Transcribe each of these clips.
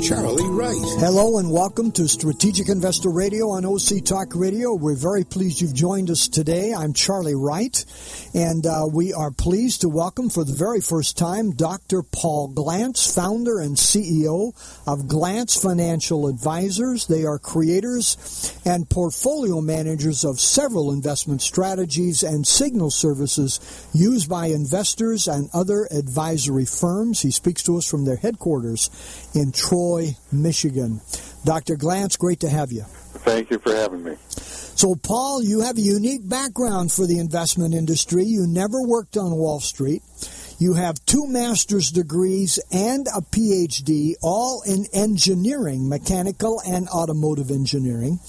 Charlie Wright. Hello and welcome to Strategic Investor Radio on OC Talk Radio. We're very pleased you've joined us today. I'm Charlie Wright, and uh, we are pleased to welcome for the very first time Dr. Paul Glance, founder and CEO of Glance Financial Advisors. They are creators and portfolio managers of several investment strategies and signal services used by investors and other advisory firms. He speaks to us from their headquarters in Troy. Michigan. Dr. Glance, great to have you. Thank you for having me. So, Paul, you have a unique background for the investment industry. You never worked on Wall Street. You have two master's degrees and a PhD, all in engineering, mechanical and automotive engineering.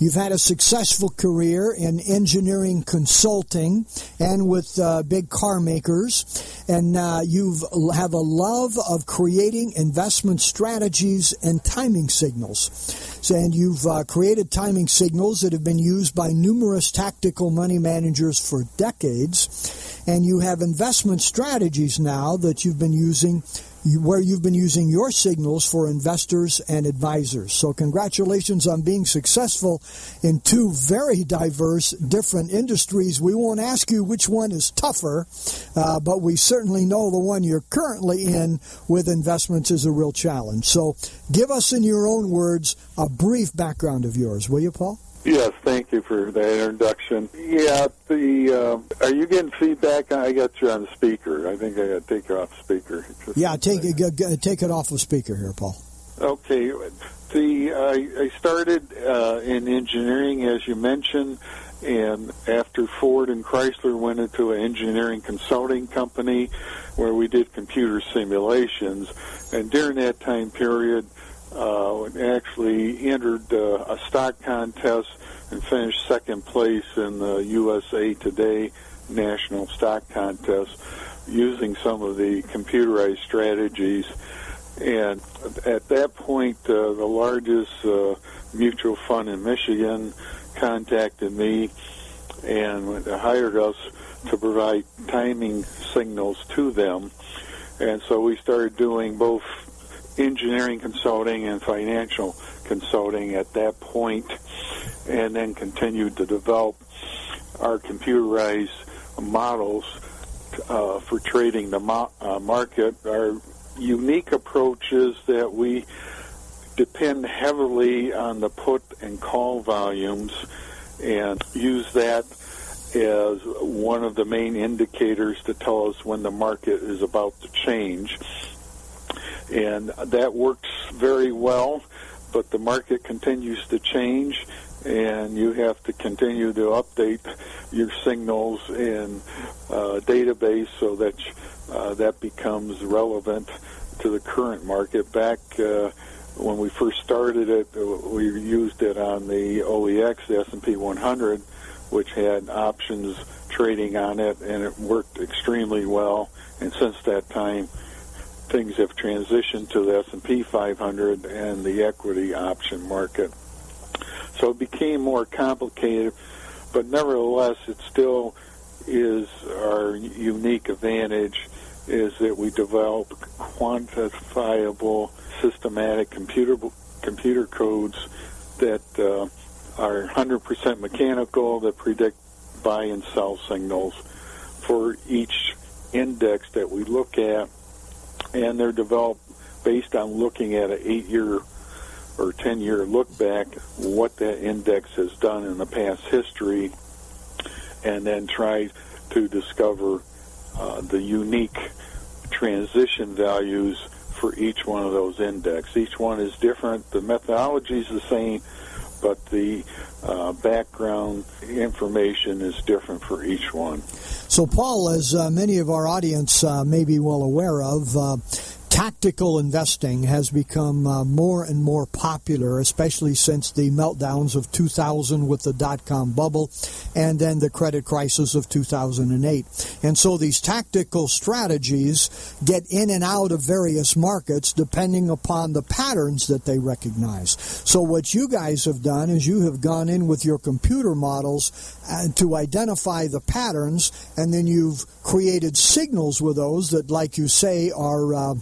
You've had a successful career in engineering consulting and with uh, big car makers, and uh, you have a love of creating investment strategies and timing signals. And you've uh, created timing signals that have been used by numerous tactical money managers for decades, and you have investment strategies now that you've been using where you've been using your signals for investors and advisors. So, congratulations on being successful in two very diverse, different industries. We won't ask you which one is tougher, uh, but we certainly know the one you're currently in with investments is a real challenge. So, give us, in your own words, a brief background of yours, will you, Paul? Yes, thank you for that introduction. Yeah, the uh, are you getting feedback? I got you on the speaker. I think I got to take you off speaker. yeah, take it take it off of speaker here, Paul. Okay, the uh, I started uh, in engineering, as you mentioned, and after Ford and Chrysler went into an engineering consulting company where we did computer simulations, and during that time period uh, actually entered uh, a stock contest and finished second place in the USA Today National Stock Contest using some of the computerized strategies. And at that point, uh, the largest uh, mutual fund in Michigan contacted me and hired us to provide timing signals to them. And so we started doing both engineering consulting and financial consulting at that point, and then continued to develop our computerized models uh, for trading the mo- uh, market. Our unique approach is that we depend heavily on the put and call volumes and use that as one of the main indicators to tell us when the market is about to change and that works very well. But the market continues to change, and you have to continue to update your signals in uh, database so that uh, that becomes relevant to the current market. Back uh, when we first started it, uh, we used it on the OEX, the S&P 100, which had options trading on it, and it worked extremely well. And since that time, things have transitioned to the S&P 500 and the equity option market. So it became more complicated, but nevertheless, it still is our unique advantage is that we develop quantifiable systematic computer computer codes that uh, are 100% mechanical that predict buy and sell signals for each index that we look at and they're developed based on looking at an eight-year or ten-year look back, what that index has done in the past history, and then try to discover uh, the unique transition values for each one of those index. Each one is different. The methodology is the same, but the uh, background information is different for each one. So, Paul, as uh, many of our audience uh, may be well aware of, uh, tactical investing has become uh, more and more popular, especially since the meltdowns of 2000 with the dot com bubble and then the credit crisis of 2008. And so these tactical strategies get in and out of various markets depending upon the patterns that they recognize. So, what you guys have done is you have gone in with your computer models uh, to identify the patterns, and then you've created signals with those that, like you say, are. Uh,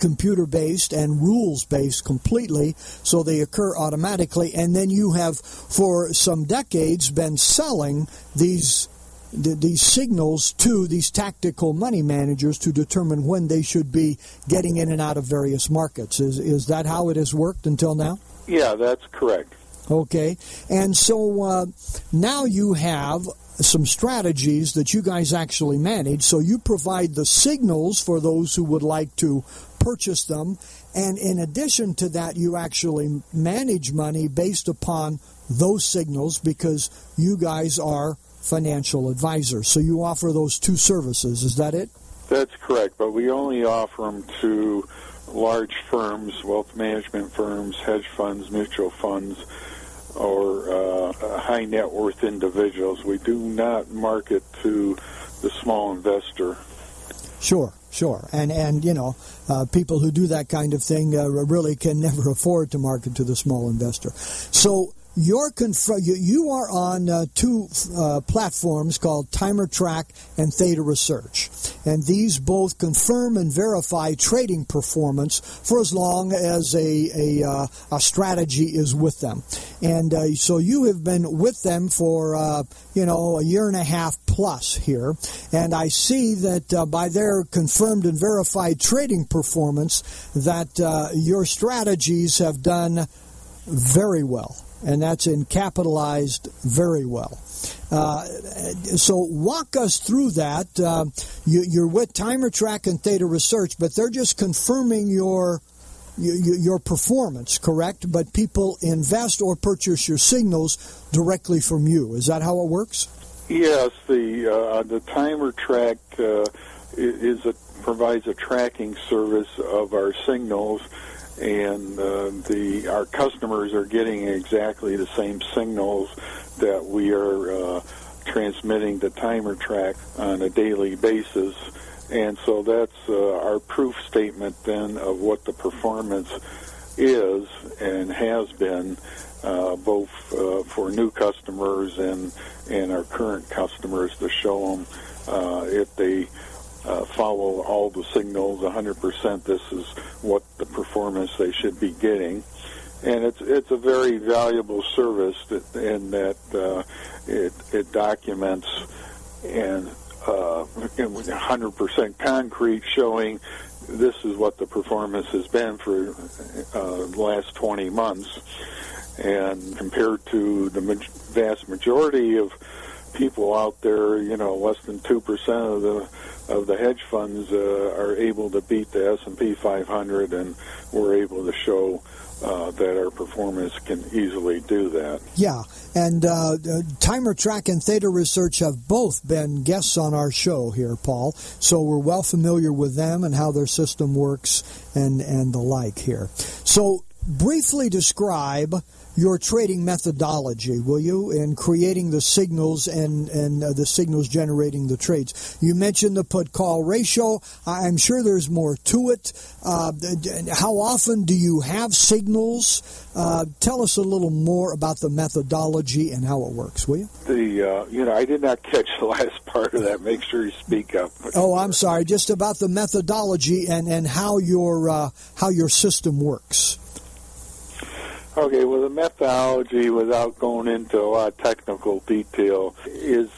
computer based and rules based completely, so they occur automatically. And then you have, for some decades, been selling these these signals to these tactical money managers to determine when they should be getting in and out of various markets. Is is that how it has worked until now? Yeah, that's correct. Okay, and so uh, now you have some strategies that you guys actually manage. So you provide the signals for those who would like to purchase them. And in addition to that, you actually manage money based upon those signals because you guys are financial advisors. So you offer those two services. Is that it? That's correct, but we only offer them to large firms, wealth management firms, hedge funds, mutual funds, or uh, high net worth individuals. We do not market to the small investor. Sure, sure, and and you know, uh, people who do that kind of thing uh, really can never afford to market to the small investor. So you're you, you are on uh, two uh, platforms called TimerTrac and Theta Research, and these both confirm and verify trading performance for as long as a a, uh, a strategy is with them. And uh, so you have been with them for uh, you know a year and a half plus here, and I see that uh, by their confirmed and verified trading performance that your strategies have done very well and that's in capitalized very well. Uh, so walk us through that. Uh, you, are with TimerTrac and Theta Research, but they're just confirming your, your your performance, correct? But people invest or purchase your signals directly from you. Is that how it works? Yes, the uh, the TimerTrac uh, is a provides a tracking service of our signals and uh, the our customers are getting exactly the same signals that we are uh, transmitting TimerTrac on a daily basis. And so that's uh, our proof statement then of what the performance is and has been, uh, both uh, for new customers and and our current customers to show them uh, if they uh, follow all the signals 100%. This is what the performance they should be getting. And it's it's a very valuable service that, in that uh, it, it documents and uh, 100% concrete showing this is what the performance has been for uh, the last 20 months. And compared to the vast majority of people out there, you know, less than 2% of the of the hedge funds uh, are able to beat the S&P 500, and we're able to show uh, that our performance can easily do that. Yeah, and uh, TimerTrac and Theta Research have both been guests on our show here, Paul. So we're well familiar with them and how their system works and and the like here. So briefly describe your trading methodology, will you, in creating the signals and, and uh, the signals generating the trades? You mentioned the put call ratio. I'm sure there's more to it. Uh, how often do you have signals? Uh, tell us a little more about the methodology and how it works, will you? The uh, you know I did not catch the last part of that. Make sure you speak up. Oh, I'm sorry. Just about the methodology and and how your uh, how your system works. Okay, well, the methodology, without going into a lot of technical detail, is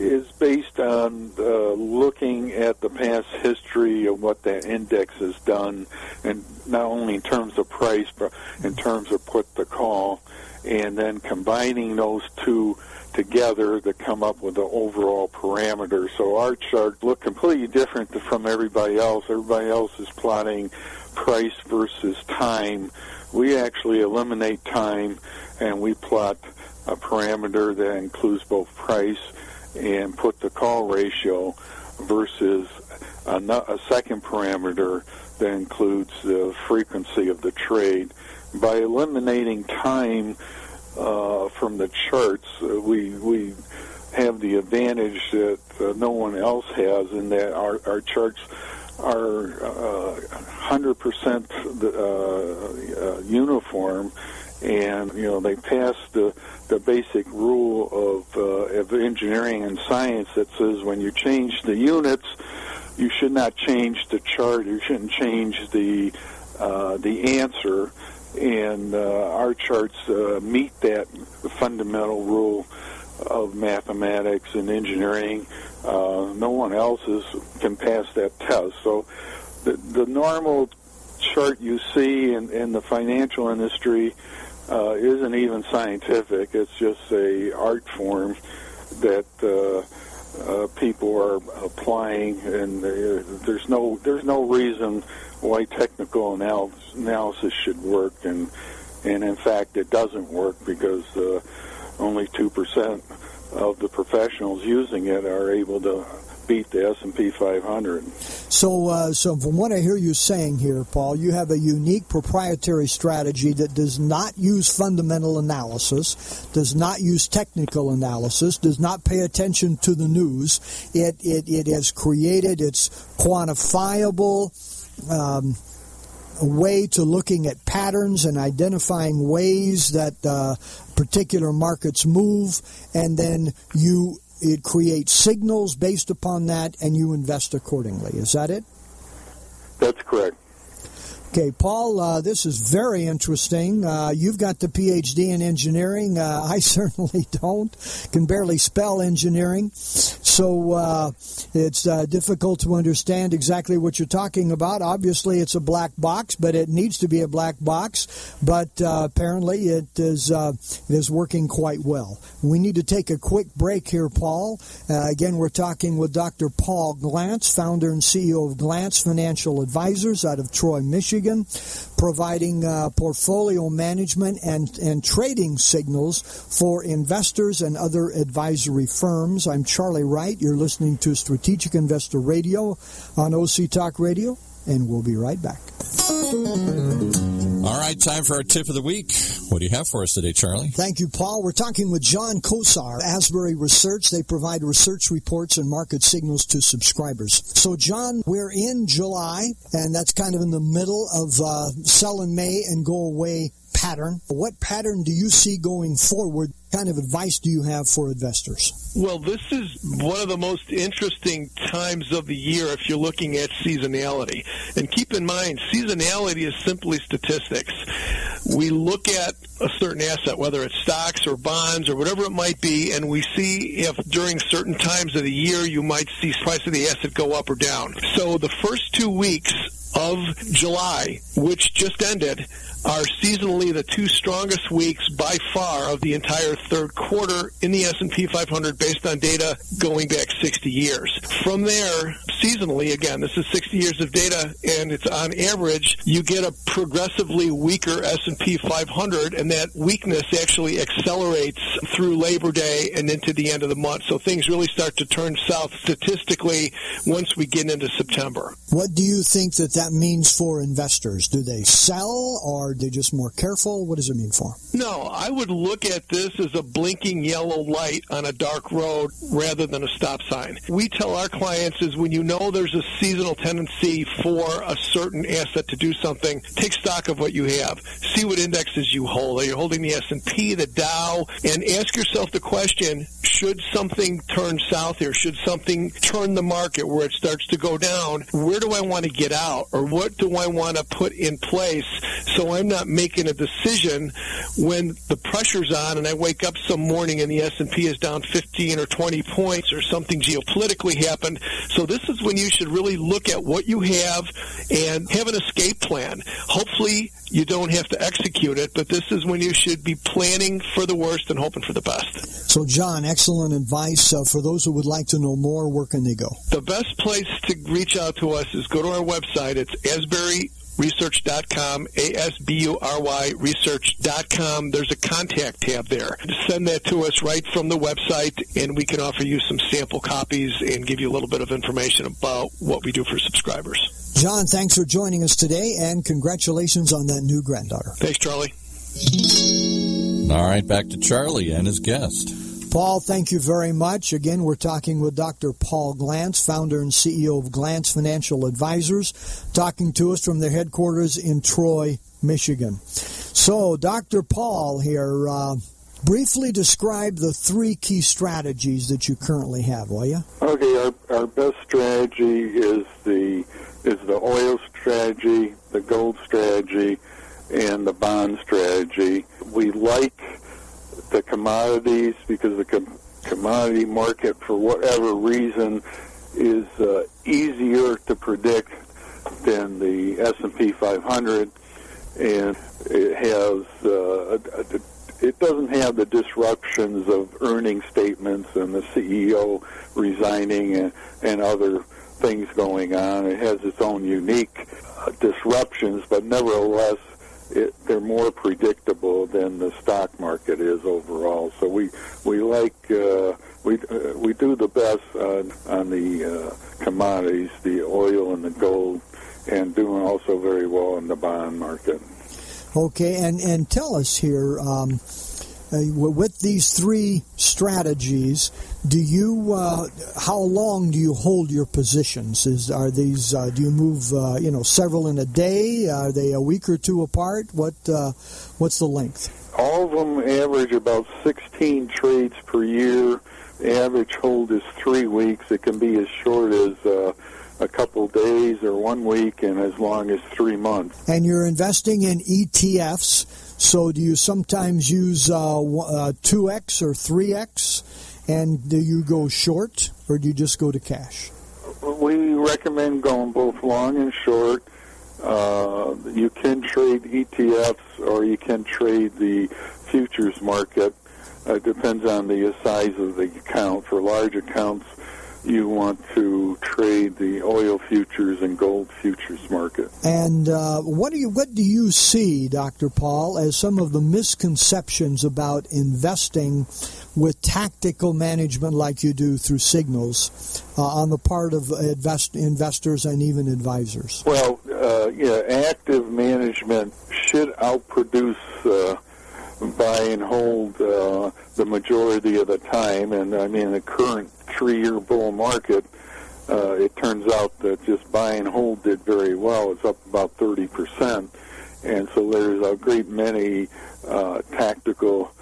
is based on uh, looking at the past history of what that index has done, and not only in terms of price, but in terms of put the call, and then combining those two together to come up with the overall parameter. So our chart look completely different from everybody else. Everybody else is plotting price versus time we actually eliminate time and we plot a parameter that includes both price and put the call ratio versus a, a second parameter that includes the frequency of the trade. By eliminating time uh, from the charts, uh, we we have the advantage that uh, no one else has in that our, our charts are uh, 100% uh, uh, uniform and you know they pass the the basic rule of of engineering and science that says when you change the units you should not change the chart you shouldn't change the the answer and uh, our charts uh, meet that fundamental rule of mathematics and engineering. Uh, no one else is, can pass that test. So the, the normal chart you see in, in the financial industry uh, isn't even scientific. It's just a art form that uh, uh, people are applying, and there's no there's no reason why technical anal- analysis should work, and and in fact it doesn't work because uh, only 2% of the professionals using it are able to beat the S&P 500. So, uh, so from what I hear you saying here, Paul, you have a unique proprietary strategy that does not use fundamental analysis, does not use technical analysis, does not pay attention to the news. It it, it has created its quantifiable. Um, way to looking at patterns and identifying ways that uh, particular markets move, and then you it creates signals based upon that, and you invest accordingly. Is that it? That's correct. Okay, Paul, uh, this is very interesting. Uh, you've got the PhD in engineering. Uh, I certainly don't. Can barely spell engineering. So uh, it's uh, difficult to understand exactly what you're talking about. Obviously, it's a black box, but it needs to be a black box. But uh, apparently, it is, it is working quite well. We need to take a quick break here, Paul. again, we're talking with Dr. Paul Glance, founder and CEO of Glance Financial Advisors out of Troy, Michigan. Michigan, providing uh, portfolio management and, and trading signals for investors and other advisory firms. I'm Charlie Wright. You're listening to Strategic Investor Radio on OC Talk Radio, and we'll be right back. All right, time for our tip of the week. What do you have for us today, Charlie? Thank you, Paul. We're talking with John Kosar, Asbury Research. They provide research reports and market signals to subscribers. So, John, we're in July, and that's kind of in the middle of uh, sell in May and go away pattern. What pattern do you see going forward? kind of advice do you have for investors? Well, this is one of the most interesting times of the year if you're looking at seasonality. And keep in mind, seasonality is simply statistics. We look at a certain asset, whether it's stocks or bonds or whatever it might be, and we see if during certain times of the year you might see price of the asset go up or down. So the first two weeks of July, which just ended, are seasonally the two strongest weeks by far of the entire third quarter in the S&P 500 based on data going back 60 years. From there, seasonally, again, this is 60 years of data and it's on average, you get a progressively weaker S&P 500 and that weakness actually accelerates through Labor Day and into the end of the month. So things really start to turn south statistically once we get into September. What do you think that that means for investors? Do they sell or are they just more careful? What does it mean for? No, I would look at this as a blinking yellow light on a dark road rather than a stop sign. We tell our clients is when you know there's a seasonal tendency for a certain asset to do something, take stock of what you have. See what indexes you hold. Are you holding the S&P, the Dow, and ask yourself the question, should something turn south here? Should something turn the market where it starts to go down? Where do I want to get out? Or what do I want to put in place so I'm not making a decision when the pressure's on and I wake up some morning and the S&P is down 15 or 20 points or something geopolitically happened. So this is when you should really look at what you have and have an escape plan. Hopefully you don't have to execute it, but this is when you should be planning for the worst and hoping for the best. So John, excellent advice. Uh, for those who would like to know more, where can they go? The best place to reach out to us is go to our website. It's Asbury research.com, A-S-B-U-R-Y research.com. There's a contact tab there. Send that to us right from the website, and we can offer you some sample copies and give you a little bit of information about what we do for subscribers. John, thanks for joining us today, and congratulations on that new granddaughter. Thanks, Charlie. All right, back to Charlie and his guest. Paul, thank you very much. Again, we're talking with Dr. Paul Glance, founder and CEO of Glance Financial Advisors, talking to us from their headquarters in Troy, Michigan. So, Dr. Paul here, uh, briefly describe the three key strategies that you currently have, will you? Okay, our, our best strategy is the is the oil strategy, the gold strategy, and the bond strategy. We like the commodities because the com- commodity market, for whatever reason, is uh, easier to predict than the S&P 500, and it has uh, it doesn't have the disruptions of earning statements and the CEO resigning and, and other things going on. It has its own unique uh, disruptions, but nevertheless, it, they're more predictable than the stock market is overall. So we we like uh, we uh, we do the best on, on the uh, commodities, the oil and the gold, and doing also very well in the bond market. Okay, and and tell us here. Um, with these three strategies, do you uh, how long do you hold your positions? Is are these uh, do you move uh, you know several in a day? Are they a week or two apart? What uh, what's the length? All of them average about 16 trades per year. The average hold is three weeks. It can be as short as uh, a couple days or one week, and as long as three months. And you're investing in ETFs. So do you sometimes use uh, uh, 2x or 3x? And do you go short or do you just go to cash? We recommend going both long and short. Uh, you can trade ETFs or you can trade the futures market. Uh, it depends on the size of the account. For large accounts, you want to trade the oil futures and gold futures market. And uh, what do you what do you see, Dr. Paul, as some of the misconceptions about investing with tactical management like you do through signals uh, on the part of invest, investors and even advisors? Well, uh, yeah, active management should outproduce uh, buy and hold uh, the majority of the time. And I mean, the current three-year bull market, uh, it turns out that just buy and hold did very well. It's up about 30%. And so there's a great many uh, tactical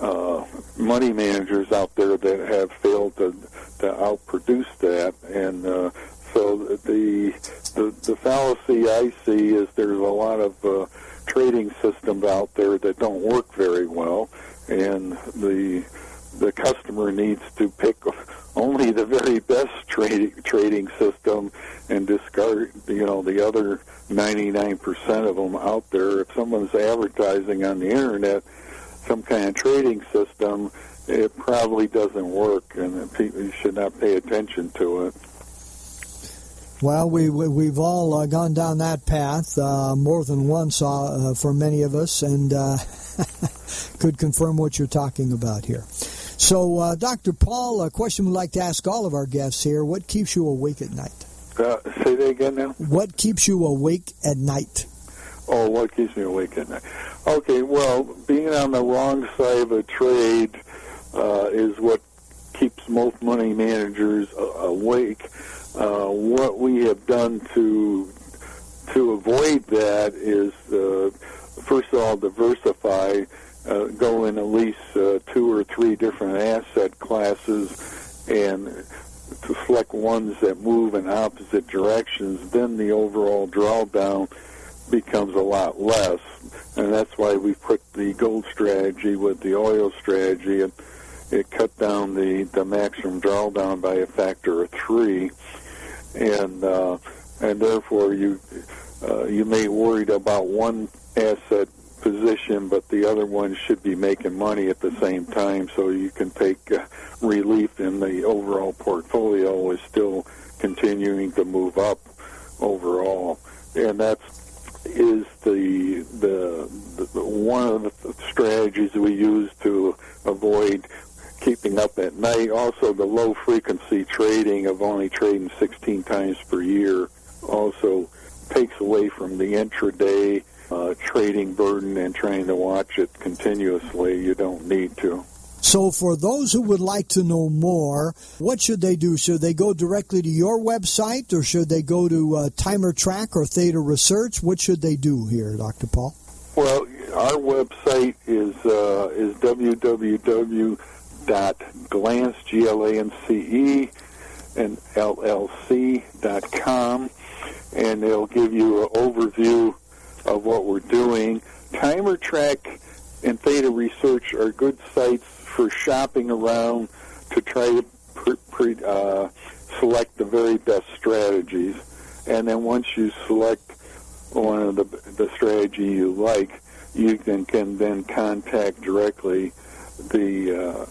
uh, money managers out there that have failed to, to outproduce that. And uh, so the, the the fallacy I see is there's a lot of uh, trading systems out there that don't work very well, and the the customer needs to pick only the very best trading trading system and discard you know the other 99% of them out there if someone's advertising on the internet some kind of trading system it probably doesn't work and people should not pay attention to it well, we, we have all uh, gone down that path uh, more than once uh, for many of us, and uh, could confirm what you're talking about here. So, uh, Dr. Paul, a question we'd like to ask all of our guests here: What keeps you awake at night? Uh, say that again, now. What keeps you awake at night? Oh, what keeps me awake at night? Okay, well, being on the wrong side of a trade is what keeps most money managers awake uh, what we have done to to avoid that is uh, first of all diversify, uh, go in at least uh, two or three different asset classes, and to select ones that move in opposite directions. Then the overall drawdown becomes a lot less, and that's why we put the gold strategy with the oil strategy, and it cut down the the maximum drawdown by a factor of three and uh, and therefore you uh, you may worried about one asset position, but the other one should be making money at the same time, so you can take uh, relief in the overall portfolio is still continuing to move up overall, and that's is the, the, the one of the strategies we use to avoid keeping up at night. Also, the low frequency trading of only trading 16 times per year also takes away from the intraday uh, trading burden and trying to watch it continuously. You don't need to. So, for those who would like to know more, what should they do? Should they go directly to your website, or should they go to uh, TimerTrac or Theta Research? What should they do here, Dr. Paul? Well, our website is uh, is www.glance g l a n c e and llc.com, and it'll give you an overview of what we're doing. TimerTrac and Theta Research are good sites for shopping around to try to pre, pre, uh, select the very best strategies. And then once you select one of the, the strategy you like, you can, can then contact directly the uh,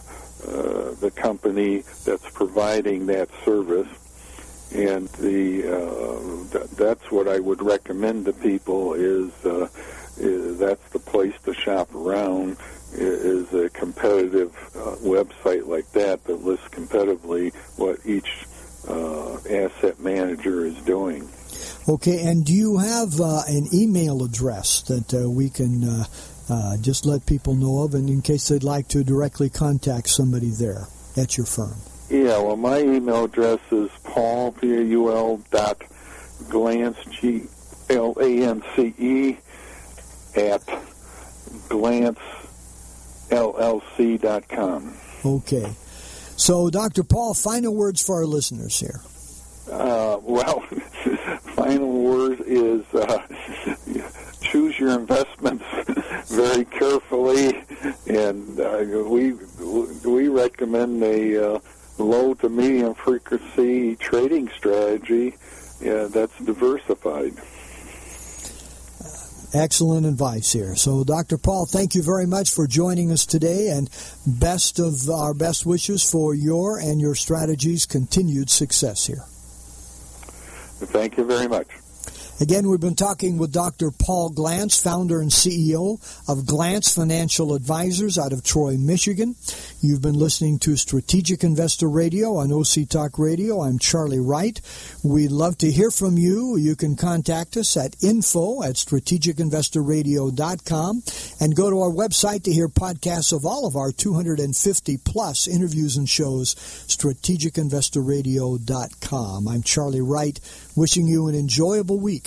uh, the company that's providing that service. And the uh, th- that's what I would recommend to people is, uh, is that's the place to shop around is a competitive uh, website like that that lists competitively what each uh, asset manager is doing. Okay, and do you have uh, an email address that uh, we can just let people know of, and in case they'd like to directly contact somebody there at your firm? Yeah, well, my email address is paul, P-A-U-L, dot glance, G-L-A-N-C-E, at glance llc.com. Okay. So, Dr. Paul, final words for our listeners here. Uh, well, final word is uh, choose your investments very carefully, and uh, we we recommend a uh, low to medium frequency trading strategy yeah, that's diversified. Excellent advice here. So, Dr. Paul, thank you very much for joining us today, and best of our best wishes for your and your strategy's continued success here. Thank you very much. Again, we've been talking with Dr. Paul Glance, founder and CEO of Glance Financial Advisors out of Troy, Michigan. You've been listening to Strategic Investor Radio on OC Talk Radio. I'm Charlie Wright. We'd love to hear from you. You can contact us at info at strategicinvestorradio.com and go to our website to hear podcasts of all of our 250 plus interviews and shows, strategicinvestorradio.com. I'm Charlie Wright, wishing you an enjoyable week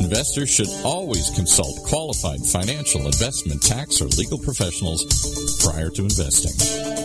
Investors should always consult qualified financial, investment, tax, or legal professionals prior to investing.